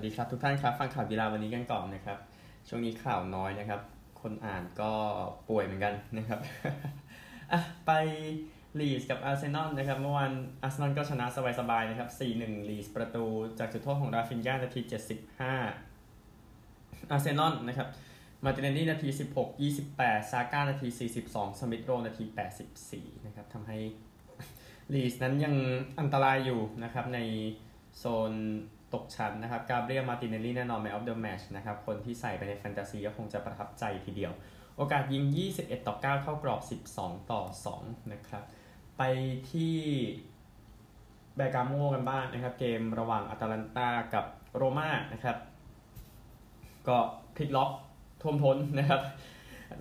สวัสดีครับทุกท่านครับ ฟังข่าวกีฬาวันนี้กันก่อนนะครับ ช่วงนี้ข่าวน้อยนะครับ คนอ่านก็ป่วยเหมือนกันนะครับอะไปลีสกับอาร์เซนอลนะครับเมื่อวานอาร์เซนอลก็ชนะสบายๆนะครับ 4-1 ลีสประตูจากจุดโทษของราฟินยานาที 75 อาร์เซนอลนะครับมาร์ติเนลลี่นาที 16 28 ซาก้านาที 42 สมิธโรว์นาที 84 นะครับทำให้ลีสนั้นยังอันตรายอยู่นะครับในโซน ตกชั้นนะครับกาเบรียลมาติเนลลี่แน่นอน man of the match นะครับ คนที่ใส่ไปในแฟนตาซีก็คงจะประทับใจทีเดียว โอกาสยิง 21 ต่อ 9 เข้ากรอบ 12 ต่อ 2 นะครับ ไปที่แบร์กาโมกันบ้างนะครับ เกมระหว่างอาตาลันตากับโรม่านะครับ ก็พลิกล็อกท่วมท้นนะครับ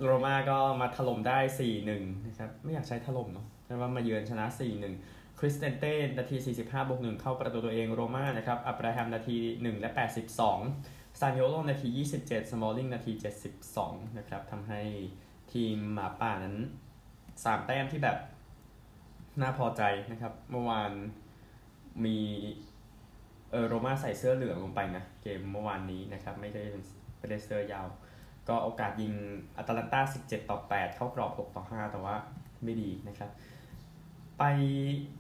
โรม่าก็มาถล่มได้ 4-1 นะครับ ไม่อยากใช้ถล่มเนาะแต่ว่ามาเยือนชนะ 4-1 คริสเตนเต้นาที 45 บวก 1 เข้าประตูตัวเองโรม่านะครับ อับราฮัมนาที 1 และ 82 ซานโยโลนาที 27 สมอลลิงนาที 72 นะครับทำให้ทีมหมาป่านั้น 3 แต้มที่แบบน่าพอใจนะครับ เมื่อวานมีเออโรม่าใส่เสื้อเหลืองลงไปนะ เกมเมื่อวานนี้นะครับ ไม่ได้เป็นไม่ได้เสื้อยาว ก็โอกาสยิงอัตแลนตา 17 ต่อ 8 เข้ากรอบ 6 ต่อ 5 แต่ว่าไม่ดีนะครับ ไป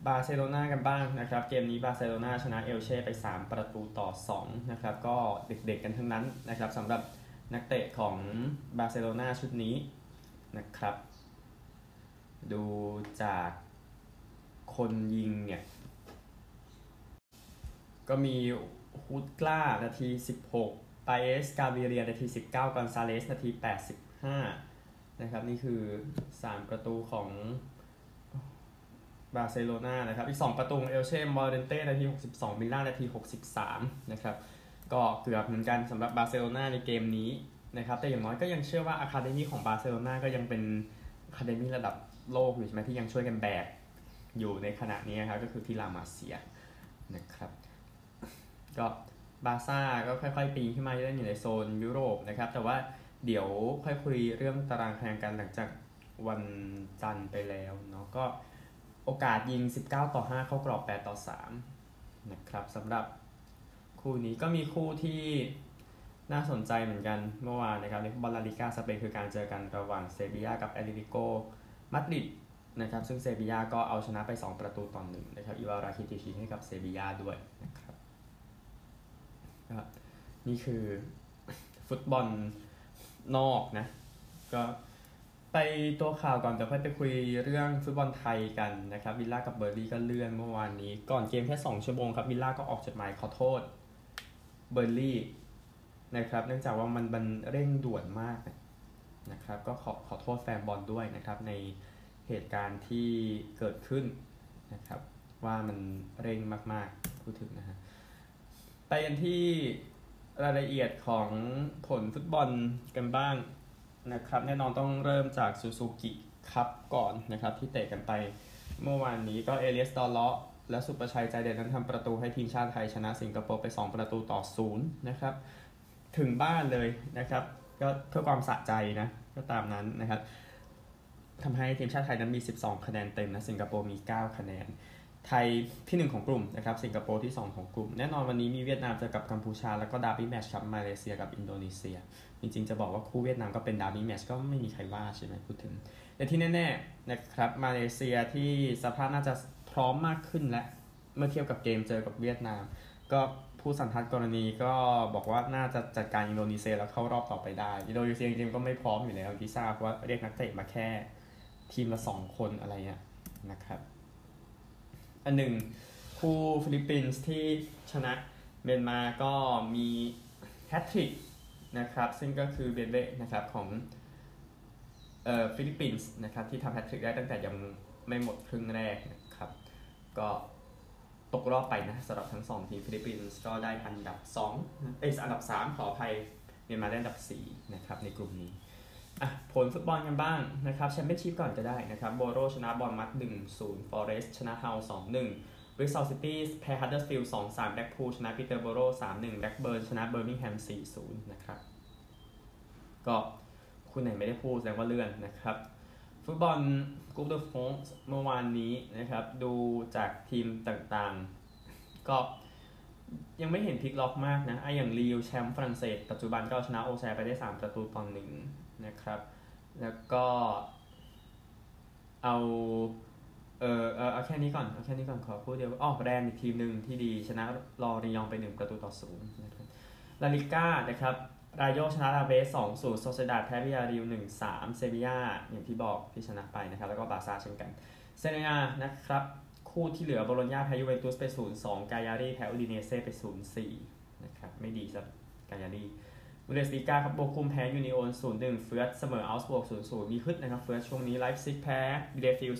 บาร์เซโลนากันบ้างนะครับ เกมนี้บาร์เซโลนาชนะเอลเช่ไป 3 ประตูต่อ2นะครับก็เด็กๆกันทั้งนั้นนะครับสำหรับนักเตะของบาร์เซโลนาชุดนี้นะครับ ดูจากคนยิงเนี่ย ก็มียุตกล้านาที 16ปาเอสกาบิร่านาที 19กอนซาเลสนาที 85 นะครับ นี่คือ 3 ประตูของ บาร์เซโลนานะครับ อีก 2 ประตูเอลเช่มอร์เรนเต้นาที 62มิลล่านาที 63 นะครับ ก็เกือบเหมือนกันสำหรับบาร์เซโลนาในเกมนี้นะครับ แต่อย่างน้อยก็ยังเชื่อว่า academy ของบาร์เซโลนาก็ยังเป็น academy ระดับโลกอยู่ใช่ไหมที่ยังช่วยกันแบกอยู่ในขณะนี้ครับ ก็คือที่ลามาเซียนะครับ ก็บาร์ซ่าก็ค่อยๆปีนขึ้นมาเล่นอยู่ในโซนยุโรปนะครับ แต่ว่าเดี๋ยวค่อยคุยเรื่องตารางคะแนนกันหลังจากวันจันทร์ไปแล้วเนาะก็ โอกาสยิง 19 ต่อ 5 เข้ากรอบ 8 ต่อ 3 นะครับสำหรับคู่นี้ก็มีคู่ที่น่าสนใจเหมือนกันเมื่อวานนะครับในฟุตบอลลาลิกาสเปนคือการเจอกันระหว่างเซบียากับแอตเลติโกมาดริดนะครับซึ่งเซบียาก็เอาชนะไป 2 ประตูต่อหนึ่งนะครับอีวานราคิติชยิงให้กับเซบียาด้วยนะครับก็นี่คือฟุตบอลนอกนะก็ ไปตัวข่าวก่อนแต่ค่อยไปคุยเรื่องฟุตบอลไทยกันนะครับวิลล่ากับเบิร์นลี่ย์ก็เลื่อนเมื่อวานนี้ ก่อนเกมแค่ 2 ชั่วโมงครับวิลล่าก็ออกจดหมายขอโทษเบิร์นลี่ย์นะครับเนื่องจากว่ามันมันเร่งด่วนมากนะครับก็ขอขอโทษแฟนบอลด้วยนะครับในเหตุการณ์ที่เกิดขึ้นนะครับว่ามันเร่งมากๆพูดถึงนะฮะไปกันที่รายละเอียดของผลฟุตบอลกันบ้าง นะครับแน่นอนต้องเริ่มจากซูซูกิคัพก่อนนะครับที่เตะกันไป เมื่อวานนี้ก็เอเลียสดอเลาะและสุประชัยใจเด่นนั้นทำประตูให้ทีมชาติไทยชนะสิงคโปร์ไป 2 ประตูต่อศูนย์นะครับ ถึงบ้านเลยนะครับ ก็เพื่อความสะใจนะ ก็ตามนั้นนะครับทำให้ทีมชาติไทยนั้นมี 12 คะแนนเต็มนะสิงคโปร์มี 9 คะแนน ไทยที่ 1 ของกลุ่มนะครับสิงคโปร์ที่ 2 ของกลุ่ม แน่นอนวันนี้มีเวียดนามเจอกับกัมพูชา แล้วก็ดาร์บี้แมตช์ครับมาเลเซียกับอินโดนีเซีย จริงๆจะบอกว่าคู่เวียดนามก็เป็นดาร์บี้แมตช์ก็ไม่มีใครว่าใช่ไหมพูดถึง แต่ที่แน่ๆนะครับมาเลเซียที่สภาพน่าจะพร้อมมากขึ้นและเมื่อเทียบกับเกมเจอกับเวียดนาม ก็ผู้สันทัดกรณีก็บอกว่าน่าจะจัดการอินโดนีเซียแล้วเข้ารอบต่อไปได้อินโดนีเซียจริงๆก็ไม่พร้อมอยู่แล้วที่ทราบว่าเรียกนักเตะมาแค่ทีมละสองคนอะไรเงี้ยนะครับ อันหนึ่งคู่ฟิลิปปินส์ที่ชนะเมียนมาก็มีแฮตทริกนะครับซึ่งก็คือเบเบนะครับของเอ่อฟิลิปปินส์นะครับที่ทำแฮตทริกได้ตั้งแต่ยังไม่หมดครึ่งแรกนะครับก็ตกรอบไปนะสำหรับทั้ง2ทีมฟิลิปปินส์ก็ได้อันดับ2เอยอันดับ 3 ขออภัยเมียนมาได้อันดับ 4 นะครับในกลุ่มนี้ อะผลฟุตบอลกันบ้างนะครับแชมเปี้ยนชิพก่อนก็ได้นะครับโบโรชนะบอร์นมัธ1-0ฟอเรสต์ชนะฮัลล์2-1บริสตอลซิตี้แพ้ฮัดเดอร์สฟิลด์2-3แบล็กพูลชนะปีเตอร์โบโร3-1แบล็กเบิร์นชนะเบอร์มิงแฮม4-0นย์นะครับก็คุณไหนไม่ได้พูดแสดงว่าเลื่อนนะครับ ฟุตบอลกูปเดอฟรองซ์เมื่อวานนี้นะครับ ดูจากทีมต่างๆ ก็ยังไม่เห็นพลิกล็อกมากนะไออย่างลีลแชมป์ฝรั่งเศสปัจจุบันก็ชนะโอแซร์ไปได้ 3 ประตูต่อหนึ่ง นะครับ แล้วก็เอาเออเออเอาแค่นี้ก่อนเอาแค่นี้ก่อนขอพูดเดียวอ๋อแรนส์อีกทีมหนึ่งที่ดีชนะลอริยองต์ไป1ประตูต่อศูนย์นะครับลาลีกานะครับราโยชนะอลาเบสสองศูนย์โซเซียดาดแพ้บียาร์เรอัลหนึ่งสามเซบียาอย่างที่บอกที่ชนะไปนะครับ แล้วก็บาร์ซ่าเช่นกันเซเรียอานะครับ คู่ที่เหลือโบโลญญาแพ้ยูเวนตุสไป0-2กายารีแพ้อูดิเนเซ่ไป0-4นะครับ ไม่ดีสำหรับกายารี บุนเดสลีกาครับโบคุมแพ้ยูนิโอน0-1เฟือร์ธเสมอเอาก์สบวร์ก0-0มีฮึดนะครับเฟือร์ธช่วงนี้ไลป์ซิกแพ้บีเลเฟลด์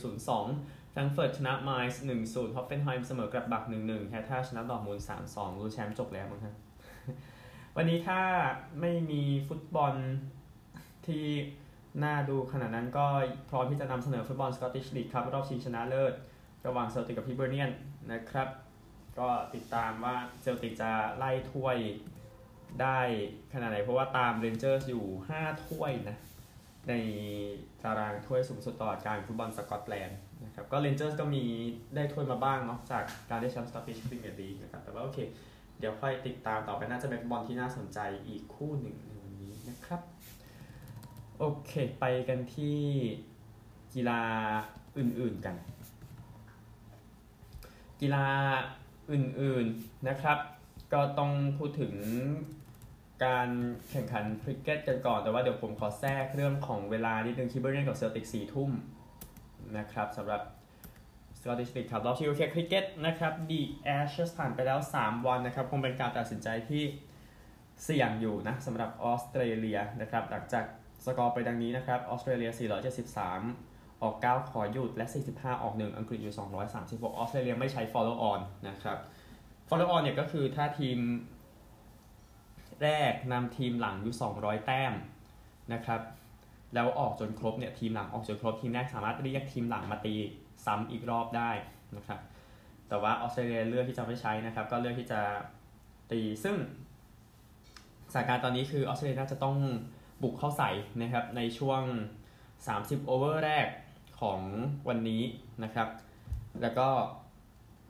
0-2แฟรงก์เฟิร์ตชนะไมนซ์1-0ฮอฟเฟนไฮม์เสมอกับกลัดบัค1-1แฮร์ธ่าชนะดอร์ทมุนด์3-2รู้แชมป์จบแล้วมั้งครับวันนี้ถ้าไม่มีฟุตบอลที่น่าดูขนาดนั้นก็พร้อมที่จะนำเสนอฟุตบอลสกอตติชลีกครับ รอบชิงชนะเลิศ ระหว่างเซลติกกับฮิเบอร์เนียนนะครับ ก็ติดตามว่าเซลติกจะไล่ถ้วย ได้ขนาดไหน เพราะว่าตามเรนเจอร์สอยู่ 5 ถ้วยนะ ในตารางถ้วยสูงสุดต่อการฟุตบอลสกอตแลนด์นะครับก็เรนเจอร์สก็มีได้ถ้วยมาบ้างเนาะจากการได้แชมป์สกอตติชพรีเมียร์ลีกนะครับแต่ว่าโอเค เดี๋ยวค่อยติดตามต่อไปน่าจะเป็นฟุตบอลที่น่าสนใจอีกคู่หนึ่งในวันนี้นะครับ โอเค ไปกันที่กีฬาอื่นๆกัน กีฬาอื่นๆนะครับ ก็ต้องพูดถึงการแข่งขันคริกเก็ตกันก่อนแต่ว่าเดี๋ยวผมขอแทรกเรื่องของเวลานิดนึงฮิเบอร์เนียนกับเซลติกสี่ทุ่มนะครับสำหรับสกอตติชลีกครับรอบชิงโอเคคริกเก็ตนะครับดีแอชผ่านไปแล้ว 3 วันนะครับ คงเป็นการตัดสินใจที่เสี่ยงอยู่นะสำหรับออสเตรเลียนะครับ หลังจากสกอร์ไปดังนี้นะครับออสเตรเลีย 473 ออก 9 ขอหยุดและ 45 ออก 1 อังกฤษอยู่ 236 ออสเตรเลียไม่ใช้ follow on นะครับ follow on เนี่ยก็คือถ้าทีมแรกนำทีมหลังอยู่ 200 แต้มนะครับแล้วออกจนครบเนี่ยทีมหลังออกจนครบทีมแรกสามารถเรียกทีมหลังมาตีซ้ำอีกรอบได้นะครับแต่ว่าออสเตรเลียเลือกที่จะไม่ใช้นะครับ ก็เลือกที่จะตีซึ่งสถานการณ์ตอนนี้คือออสเตรเลียน่าจะต้องบุกเข้าใส่นะครับในช่วง 30 over แรกของวันนี้นะครับ แล้วก็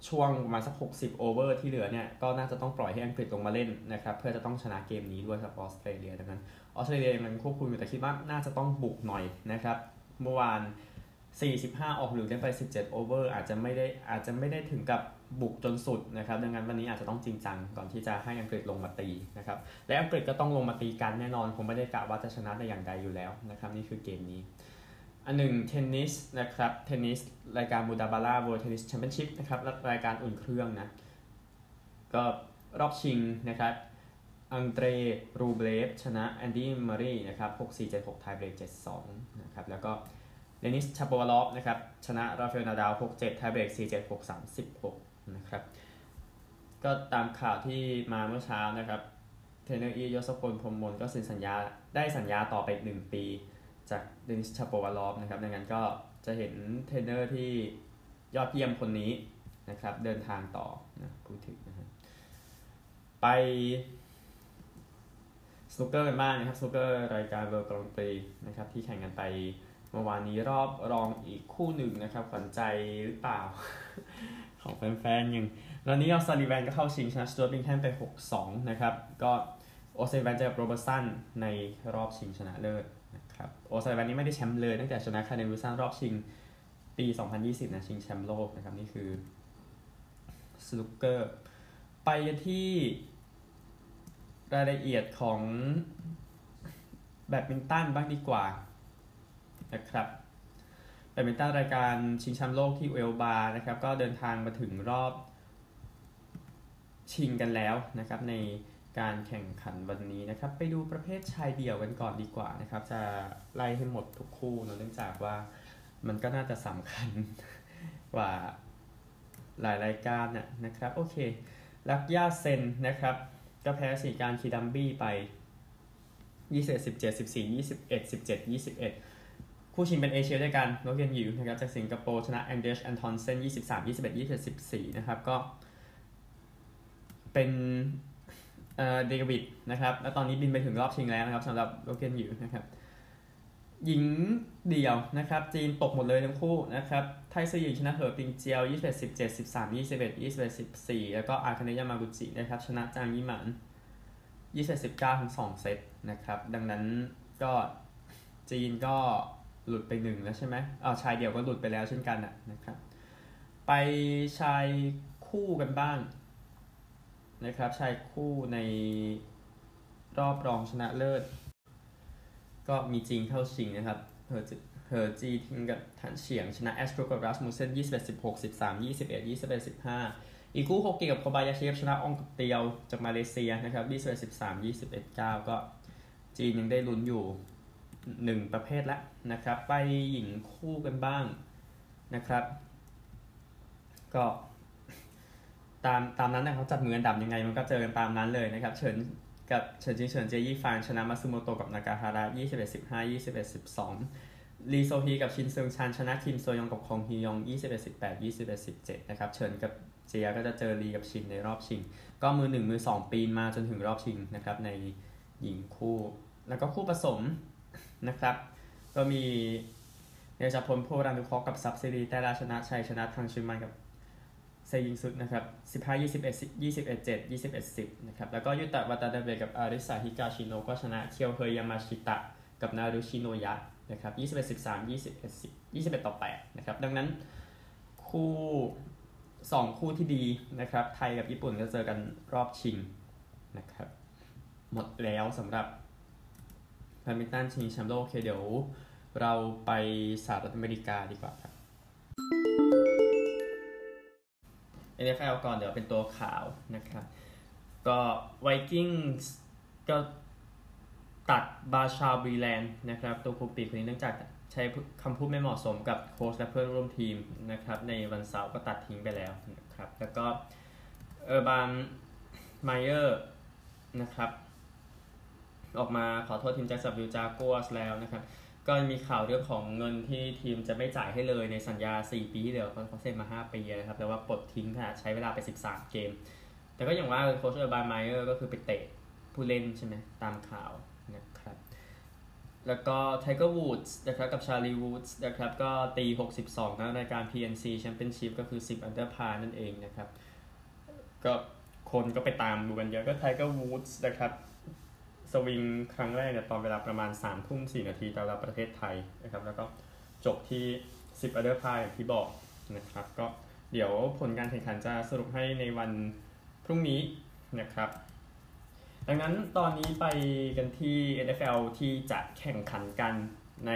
ช่วงประมาณสัก 60 over ที่เหลือเนี่ย ก็น่าจะต้องปล่อยให้อังกฤษลงมาเล่นนะครับ เพื่อจะต้องชนะเกมนี้ด้วยสำหรับออสเตรเลียดังนั้นออสเตรเลียมันควบคุมอยู่แต่คิดว่าน่าจะต้องบุกหน่อยนะครับ เมื่อวาน 45 ออกหรือได้ไป 17 โอเวอร์อาจจะไม่ได้อาจจะไม่ได้ถึงกับบุกจนสุดนะครับ ดังนั้นวันนี้อาจจะต้องจริงจังก่อนที่จะให้อังกฤษลงมาตีนะครับ และอังกฤษก็ต้องลงมาตีกันแน่นอนคงไม่ได้กะว่าจะชนะในอย่างใดอยู่แล้วนะครับ นี่คือเกมนี้ อันหนึ่งเทนนิสนะครับเทนนิสรายการบูดาบาร่า World Tennis Championship นะครับรายการอุ่นเครื่องนะก็รอบชิงนะครับอังเดรรูเบลฟชนะแอนดี้มารีนะครับ6-4 7-6ไทยเบรก7-2นะครับแล้วก็เดนิสชาโปวาลอฟนะครับชนะราฟาเอลนาดาล6-7ไทยเบรก4-7 6 36นะครับก็ตามข่าวที่มาเมื่อเช้านะครับเทนเนอร์อียศพลพรมมนก็เซ็นสัญญาได้สัญญาต่อไปอีกหนึ่งปี จากเดนิสชาโปวาลอฟนะครับดังนั้นก็จะเห็นเทรนเนอร์ที่ยอดเยี่ยมคนนี้นะครับเดินทางต่อนะพูดถึงนะครับไปสนุกเกอร์กันบ้างนะครับสนุกเกอร์รายการ World Grand Prix นะครับที่แข่งกันไปเมื่อวานนี้รอบรองอีกคู่หนึ่งนะครับขวัญใจหรือเปล่า ของแฟนๆยังตอนนี้โอซัลลิแวนก็เข้าชิงชนะสจวร์ต บิงแฮมไป 6-2 นะครับ ก็โอซัลลิแวนเจอกับโรเบอร์สันในรอบชิงชนะเลิศ ครับโอซัลลิแวนนี้ไม่ได้แชมป์เลยตั้งแต่ชนะไคเรนวิลสันรอบชิงปี 2020 นะชิงแชมป์โลกนะครับ นี่คือสนุกเกอร์ ไปที่รายละเอียดของแบดมินตันบ้างดีกว่านะครับแบดมินตันรายการชิงแชมป์โลกที่อูเอลบานะครับ ก็เดินทางมาถึงรอบชิงกันแล้วนะครับใน การแข่งขันวันนี้นะครับ ไปดูประเภทชายเดี่ยวกันก่อนดีกว่านะครับ จะไล่ให้หมดทุกคู่เนื่องจากว่ามันก็น่าจะสำคัญกว่าหลายรายการน่ะนะครับโอเคลักย่าเซนนะครับก็แพ้สีการคีดัมบี้ไป21 17 14 21 17 21 คู่ชิงเป็นเอเชียด้วยกันโนเกียนยูนะครับจากสิงคโปร์ชนะแอนเดชแอนทอนเซน23 21 21 14 นะครับก็เป็น เอ่อเดวิดนะครับ แล้วตอนนี้บินไปถึงรอบชิงแล้วนะครับสำหรับโลเกียนยูนะครับ หญิงเดี่ยวนะครับ จีนตกหมดเลยทั้งคู่นะครับ ไทยซื่อหญิงชนะเหอปิงเจียว21 17 13 21 21 14 แล้วก็อาคาเนยามากุจินะครับ ชนะจางยิหมัน21 19ทั้ง2เซตนะครับ ดังนั้นก็จีนก็หลุดไปหนึ่งแล้วใช่ไหมอ๋อชายเดี่ยวก็หลุดไปแล้วเช่นกันนะครับ ไปชายคู่กันบ้าง นะครับชายคู่ในรอบรองชนะเลิศ ก็มีจีนเข้าชิงนะครับเฮอเฮอจีทิ้งกับถันเฉียง ชนะแอสโตรกับรัสมูเซน21 16 13 21 21 15 อีกคู่โฮเกกับโคบายาชิชนะองกเตียวจากมาเลเซียนะครับ21 13 21 9 ก็จีนยังได้ลุ้นอยู่หนึ่งประเภทแล้วนะครับ ไปหญิงคู่กันบ้างนะครับ ก็ ตามตามนั้นนะเขาจัดมืออันดับยังไง มันก็เจอกันตามนั้นเลยนะครับ เฉินกับเฉินจิงเฉินเจยี่ฟานชนะมาซุโมโตกับนากาฮาระ21 15 21 12ลีโซฮีกับชินซึงชันชนะคิมโซยองกับคองฮียอง21 18 21 17นะครับเฉินกับเจียก็จะเจอลีกับชินในรอบชิง ก็มือ 1 มือ 2 ปีนมาจนถึงรอบชิงนะครับในหญิงคู่ แล้วก็คู่ผสมนะครับ ก็มีเนจพลโพรันดุคอกับซับซิรีแต่ราชนะชัยชนะทางชิมันกับ เซยิงสุดนะครับ15 21 21 7 21 10นะครับแล้วก็ยุตะวัตาเดเบกับอาริสาฮิกาชิโนก็ชนะเคียวเฮยามาชิตะกับนารุชิโนยะนะครับ21 13 21 10 21 ต่อ8นะครับดังนั้นคู่ 2 คู่ที่ดีนะครับไทยกับญี่ปุ่นก็เจอกันรอบชิงนะครับหมดแล้วสำหรับแบดมินตันชิงแชมป์โลกโอเคเดี๋ยวเราไปสหรัฐอเมริกาดีกว่าครับ NFL ก่อนเดี๋ยวเป็นตัวขาวนะครับ ก็ไวกิ้งก็ตัดบาชาบีแลนด์นะครับ ตัวคูปีคนนี้เนื่องจากใช้คำพูดไม่เหมาะสมกับโค้ชและเพื่อนร่วมทีมนะครับ ในวันเสาร์ก็ตัดทิ้งไปแล้วนะครับ แล้วก็ Urban Meyer นะครับ ออกมาขอโทษทีม Jacksonville Jaguars แล้วนะครับ ก็มีข่าวเรื่องของเงินที่ทีมจะไม่จ่ายให้เลยในสัญญา 4 ปีที่เดียวเขาเซ็นมา 5 ปีนะครับแต่ว่าปลดทิ้งค่ะใช้เวลาไป 13 เกม แต่ก็อย่างว่าโค้ช Urban Meyer ก็คือไปเตะผู้เล่นใช่ไหมตามข่าวนะครับ แล้วก็ Tiger Woods นะครับกับ Charlie Woods นะครับก็ตี 62ในรายการ PNC Championship ก็คือ 10 under par นั่นเองนะครับ ก็คนก็ไปตามดูกันเยอะก็ Tiger Woods นะครับ สวิงครั้งแรกเนี่ยตอนเวลาประมาณ3ามทุ่ม4นาทีตามเวลาประเทศไทยนะครับ แล้วก็จบที่ 10 under par อย่างที่บอกนะครับ ก็เดี๋ยวผลการแข่งขันจะสรุปให้ในวันพรุ่งนี้นะครับ ดังนั้นตอนนี้ไปกันที่ NFL ที่จะแข่งขันกันใน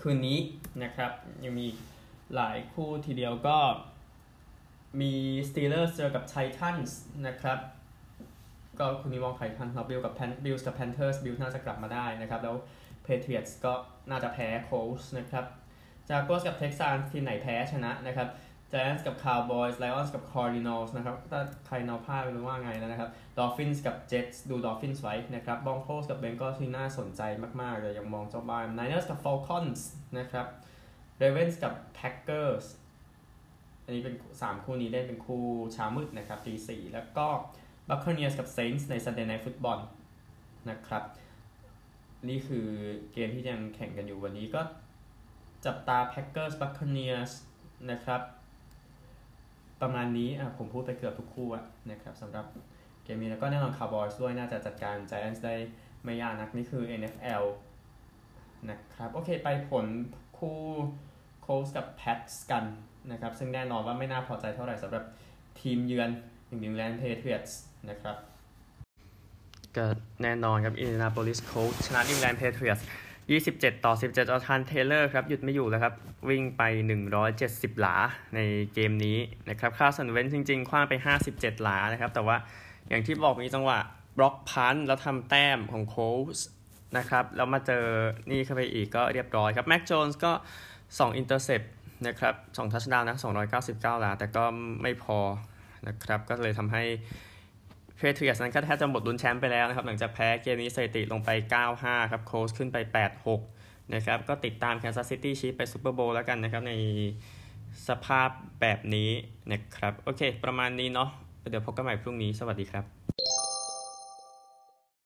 คืนนี้นะครับ ยังมีหลายคู่ทีเดียวก็มี Steelers เจอกับ Titans นะครับ ก็คู่นี้มอง Titans ครับ Bills กับแพน Bills กับ Panthers Bills น่าจะกลับมาได้นะครับ แล้ว Patriots ก็น่าจะแพ้ Colts นะครับ Jaguars กับ Texans ทีมไหนแพ้ชนะนะครับ Giants กับ Cowboys Lions กับ Cardinals นะครับถ้าใครนอพลาดไม่รู้ว่าไงแล้วนะครับ Dolphins กับ Jets ดู Dolphins ไว้นะครับ Broncos กับ Bengals ที่น่าสนใจมากๆเลยยังมองเจ้าบ้าน Niners กับ Falcons นะครับ Ravens กับ Packers อันนี้เป็น 3 คู่นี้ได้เป็นคู่เช้ามืดนะครับตีสี่แล้วก็ Buccaneers กับ Saints ใน Sunday Night Football นะครับ นี่คือเกมที่ยังแข่งกันอยู่วันนี้ก็จับตา Packers Buccaneers นะครับ ประมาณนี้อะผมพูดไปเกือบทุกคู่อะนะครับสำหรับเกมนี้แล้วก็แน่นอน Cowboys ด้วยน่าจะจัดการ Giants ได้ไม่ยากนักนี่คือ NFL นะครับ โอเคไปผลคู่ Colts กับ Pats กันนะครับ ซึ่งแน่นอนว่าไม่น่าพอใจเท่าไหร่สำหรับทีมเยือน New England Patriots นะครับก็แน่นอนครับ Indianapolis Colts ชนะ New England Patriots 27 ต่อ 17 Jonathan Taylor ครับ หยุดไม่อยู่แล้วครับ วิ่งไป 170 หลาในเกมนี้นะครับ Carson Wentz จริงๆ ขว้างไป 57 หลานะครับ แต่ว่าอย่างที่บอกมีจังหวะ block punt แล้วทำแต้มของ Colts นะครับ แล้วมาเจอนี่เข้าไปอีกก็เรียบร้อยครับ Mac Jones ก็ 2 intercept นะครับ2 touchdown นะ 299 หลา แต่ก็ไม่พอ นะครับ ก็เลยทำให้ Patriots นั้นก็แทบจะหมดลุ้นแชมป์ไปแล้วนะครับ หลังจากแพ้เกมนี้สถิติลงไป 9-5 ครับ Colts ขึ้นไป 8-6 นะครับ ก็ติดตาม Kansas City Chiefs ไป Super Bowl แล้วกันนะครับ ในสภาพแบบนี้นะครับ โอเค ประมาณนี้เนาะเดี๋ยวพบกันใหม่พรุ่งนี้ สวัสดีครับ